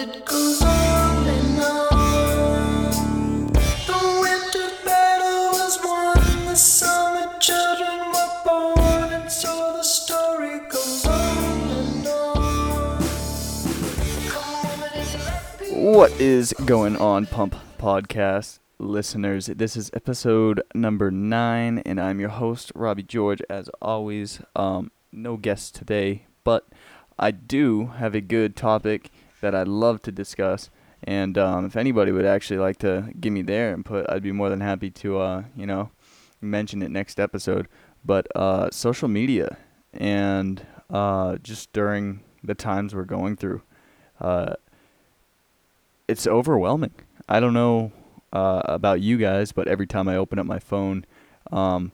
What is going on, Pump Podcast listeners? This is episode number nine, and I'm your host, Robby George. As always, um, no guests today, but I do have a good topic that I'd love to discuss. And um, if anybody would actually like to give me their input, I'd be more than happy to, uh, you know, mention it next episode. But uh, social media and uh, just during the times we're going through. Uh, it's overwhelming. I don't know uh, about you guys, but every time I open up my phone, um,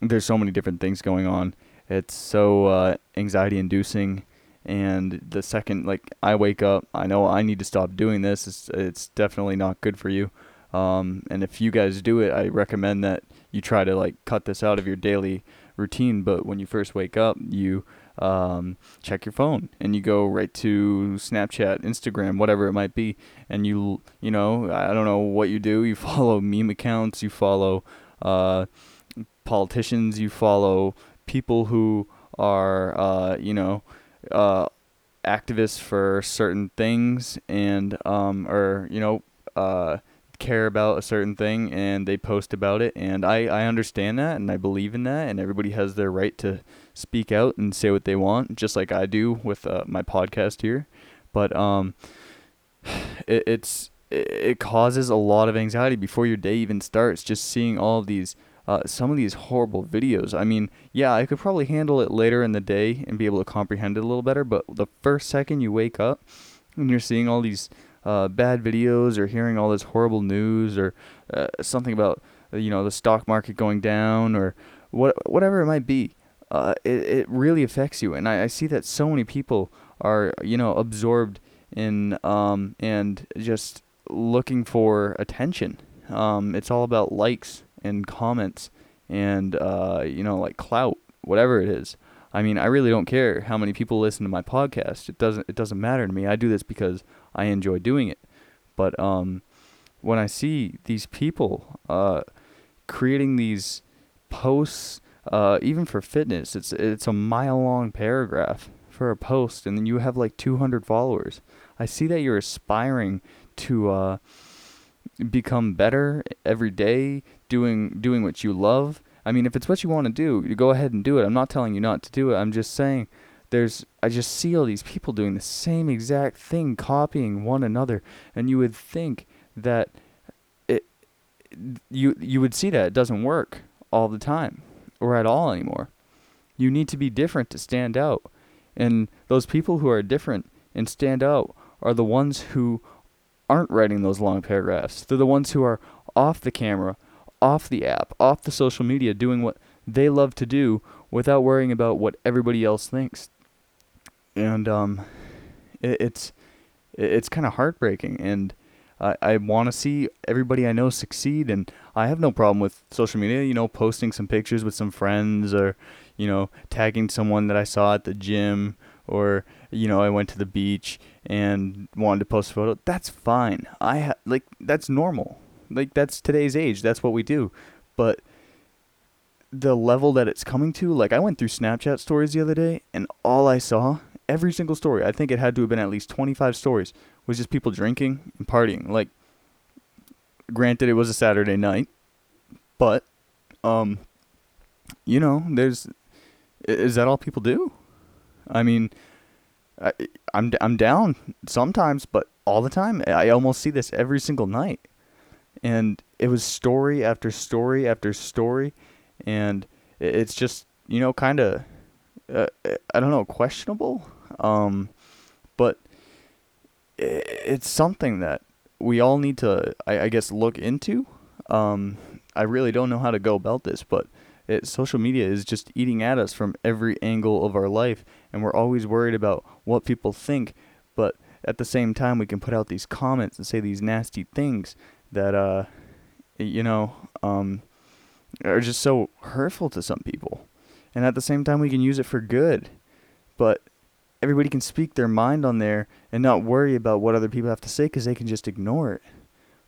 there's so many different things going on. It's so uh, anxiety inducing. And the second, like, I wake up, I know I need to stop doing this. It's, it's definitely not good for you. Um, and if you guys do it, I recommend that you try to, like, cut this out of your daily routine. But when you first wake up, you um, check your phone and you go right to Snapchat, Instagram, whatever it might be, and you you know I don't know what you do. You follow meme accounts, you follow uh, politicians, you follow people who are uh, you know uh, activists for certain things and um, or you know uh, care about a certain thing and they post about it. And I, I understand that and I believe in that and everybody has their right to speak out and say what they want just like I do with uh, my podcast here. But um it, it's it, it causes a lot of anxiety before your day even starts. Just seeing all these uh, some of these horrible videos. I mean, yeah, I could probably handle it later in the day and be able to comprehend it a little better, but the first second you wake up and you're seeing all these uh, bad videos or hearing all this horrible news or uh, something about you know the stock market going down or what whatever it might be, uh, it it really affects you. And I, I see that so many people are you know absorbed in um and just looking for attention. Um, it's all about likes and comments and uh, you know like clout, whatever it is. I mean, I really don't care how many people listen to my podcast. It doesn't it doesn't matter to me. I do this because I enjoy doing it. But um, when I see these people uh, creating these posts, uh, even for fitness, it's it's a mile long paragraph for a post, and then you have like 200 followers. I see that you're aspiring to uh, become better every day, doing doing what you love. I mean, if it's what you want to do, you go ahead and do it. I'm not telling you not to do it. I'm just saying there's I just see all these people doing the same exact thing, copying one another, and you would think that it you you would see that it doesn't work all the time or at all anymore. You need to be different to stand out. And those people who are different and stand out are the ones who aren't writing those long paragraphs. They're the ones who are off the camera, off the app, off the social media, doing what they love to do without worrying about what everybody else thinks. And um, it, it's it's kind of heartbreaking, and I I want to see everybody I know succeed, and I have no problem with social media. You know, posting some pictures with some friends, or you know, tagging someone that I saw at the gym, or you know, I went to the beach and wanted to post a photo. That's fine. I ha- like that's normal. Like that's today's age. That's what we do. But the level that it's coming to, like I went through Snapchat stories the other day and all I saw, every single story, I think it had to have been at least 25 stories, was just people drinking and partying. Like granted it was a Saturday night, but um you know, there's is that all people do? I mean, I, I'm I'm down sometimes, but all the time. I almost see this every single night, and it was story after story after story, and it's just you know kind of uh, I don't know questionable, um, but it's something that we all need to I, I guess look into. Um, I really don't know how to go about this, but it, social media is just eating at us from every angle of our life, and we're always worried about what people think. But at the same time, we can put out these comments and say these nasty things that, uh, you know, um, are just so hurtful to some people. And at the same time, we can use it for good. But everybody can speak their mind on there and not worry about what other people have to say because they can just ignore it.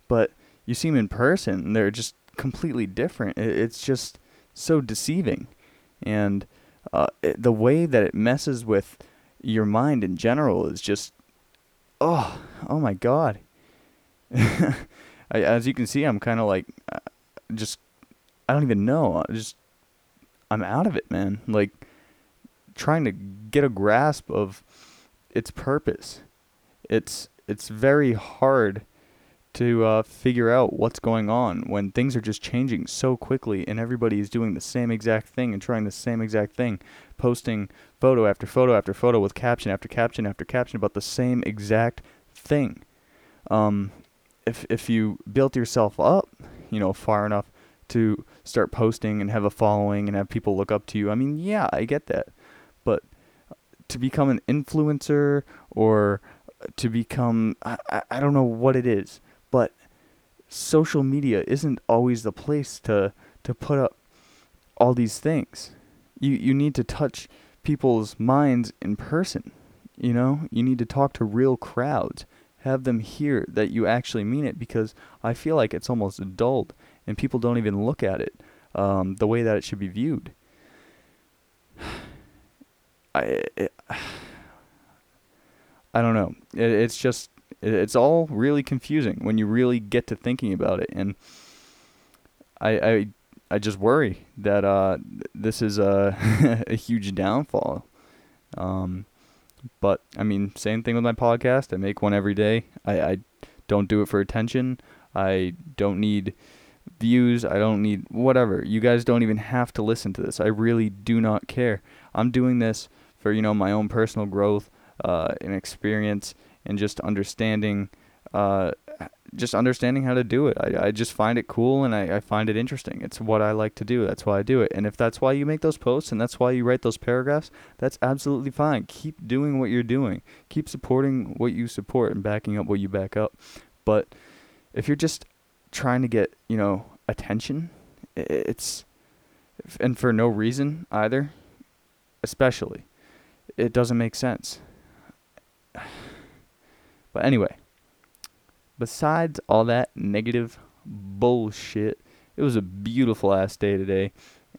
But you see them in person, and they're just completely different. It's just so deceiving, and uh, it, the way that it messes with your mind in general is just, oh, oh my god. I, as you can see, I'm kind of like, uh, just, I don't even know. I just, I'm out of it, man. Like, trying to get a grasp of its purpose. It's it's very hard to uh, figure out what's going on when things are just changing so quickly and everybody is doing the same exact thing and trying the same exact thing, posting photo after photo after photo with caption after caption after caption about the same exact thing. Um, if if you built yourself up, you know, far enough to start posting and have a following and have people look up to you, I mean, yeah, I get that. But uh, to become an influencer or uh, to become I, I don't know what it is but social media isn't always the place to to put up all these things. You you need to touch people's minds in person you know? You need to talk to real crowds have them hear that you actually mean it because i feel like it's almost dulled and people don't even look at it um, the way that it should be viewed I it, I don't know. It, it's just it's all really confusing when you really get to thinking about it, and I I I just worry that uh this is a a huge downfall. Um, but I mean, same thing with my podcast. I make one every day. I I don't do it for attention. I don't need views. I don't need whatever. You guys don't even have to listen to this. I really do not care. I'm doing this for you know my own personal growth uh, and experience and just understanding uh, just understanding how to do it. I, I just find it cool and I, I find it interesting. It's what I like to do. That's why I do it. And if that's why you make those posts and that's why you write those paragraphs, that's absolutely fine. Keep doing what you're doing. Keep supporting what you support and backing up what you back up. But if you're just trying to get, you know, attention, it's and for no reason either, especially it doesn't make sense. But anyway, besides all that negative bullshit, it was a beautiful ass day today,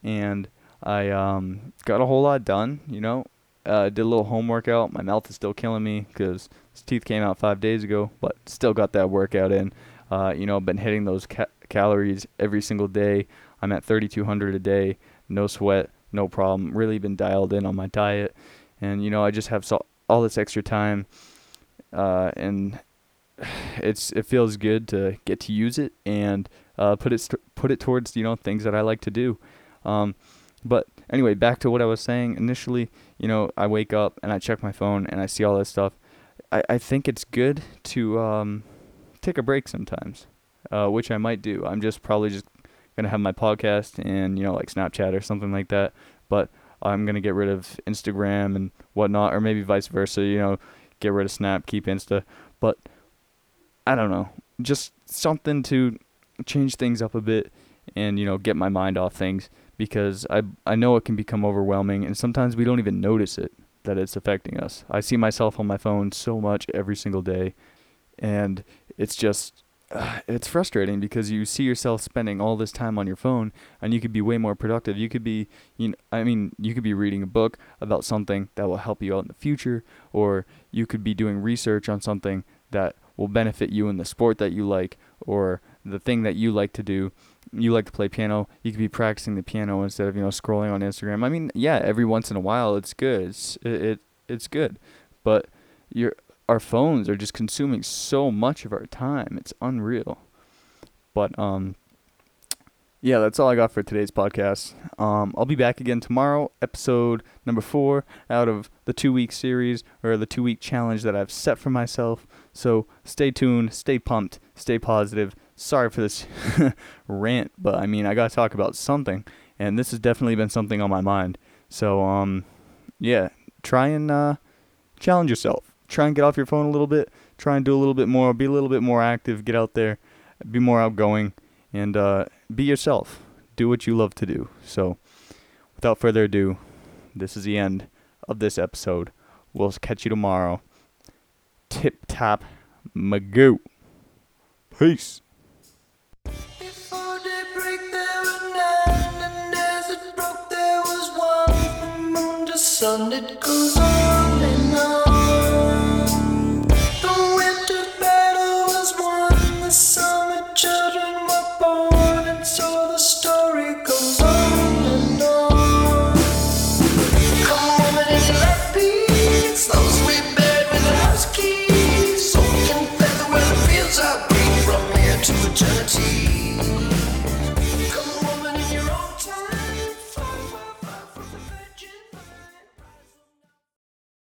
and I um, got a whole lot done. You know, uh, did a little home workout. My mouth is still killing me because teeth came out five days ago, but still got that workout in. Uh, you know, been hitting those ca- calories every single day. I'm at 3,200 a day, no sweat, no problem. Really been dialed in on my diet and you know I just have so, all this extra time, uh, and it's it feels good to get to use it and uh, put it st- put it towards you know things that I like to do. Um, but anyway, back to what I was saying initially. You know, I wake up and I check my phone and I see all this stuff. I, I think it's good to um, take a break sometimes, uh, which I might do. I'm just probably just gonna have my podcast and you know like Snapchat or something like that. But I'm gonna get rid of Instagram and whatnot, or maybe vice versa. You know, get rid of Snap, keep Insta. But I don't know, just something to change things up a bit and you know get my mind off things because I I know it can become overwhelming and sometimes we don't even notice it that it's affecting us. I see myself on my phone so much every single day and it's just uh, it's frustrating because you see yourself spending all this time on your phone and you could be way more productive. You could be, you know, I mean, you could be reading a book about something that will help you out in the future, or you could be doing research on something that will benefit you in the sport that you like or the thing that you like to do. You like to play piano, you could be practicing the piano instead of, you know, scrolling on Instagram. I mean, yeah, every once in a while it's good. It's it, it it's good. But you're our phones are just consuming so much of our time. It's unreal. But um yeah, that's all I got for today's podcast. Um, I'll be back again tomorrow, episode number four out of the two week series or the two week challenge that I've set for myself. So stay tuned, stay pumped, stay positive. Sorry for this rant, but I mean, I got to talk about something, and this has definitely been something on my mind. So, um, yeah, try and uh, challenge yourself try and get off your phone a little bit. Try and do a little bit more. Be a little bit more active. Get out there. Be more outgoing. And uh, be yourself. Do what you love to do. So, without further ado, this is the end of this episode. We'll catch you tomorrow. Tip top magoo. Peace. Sun it goes on.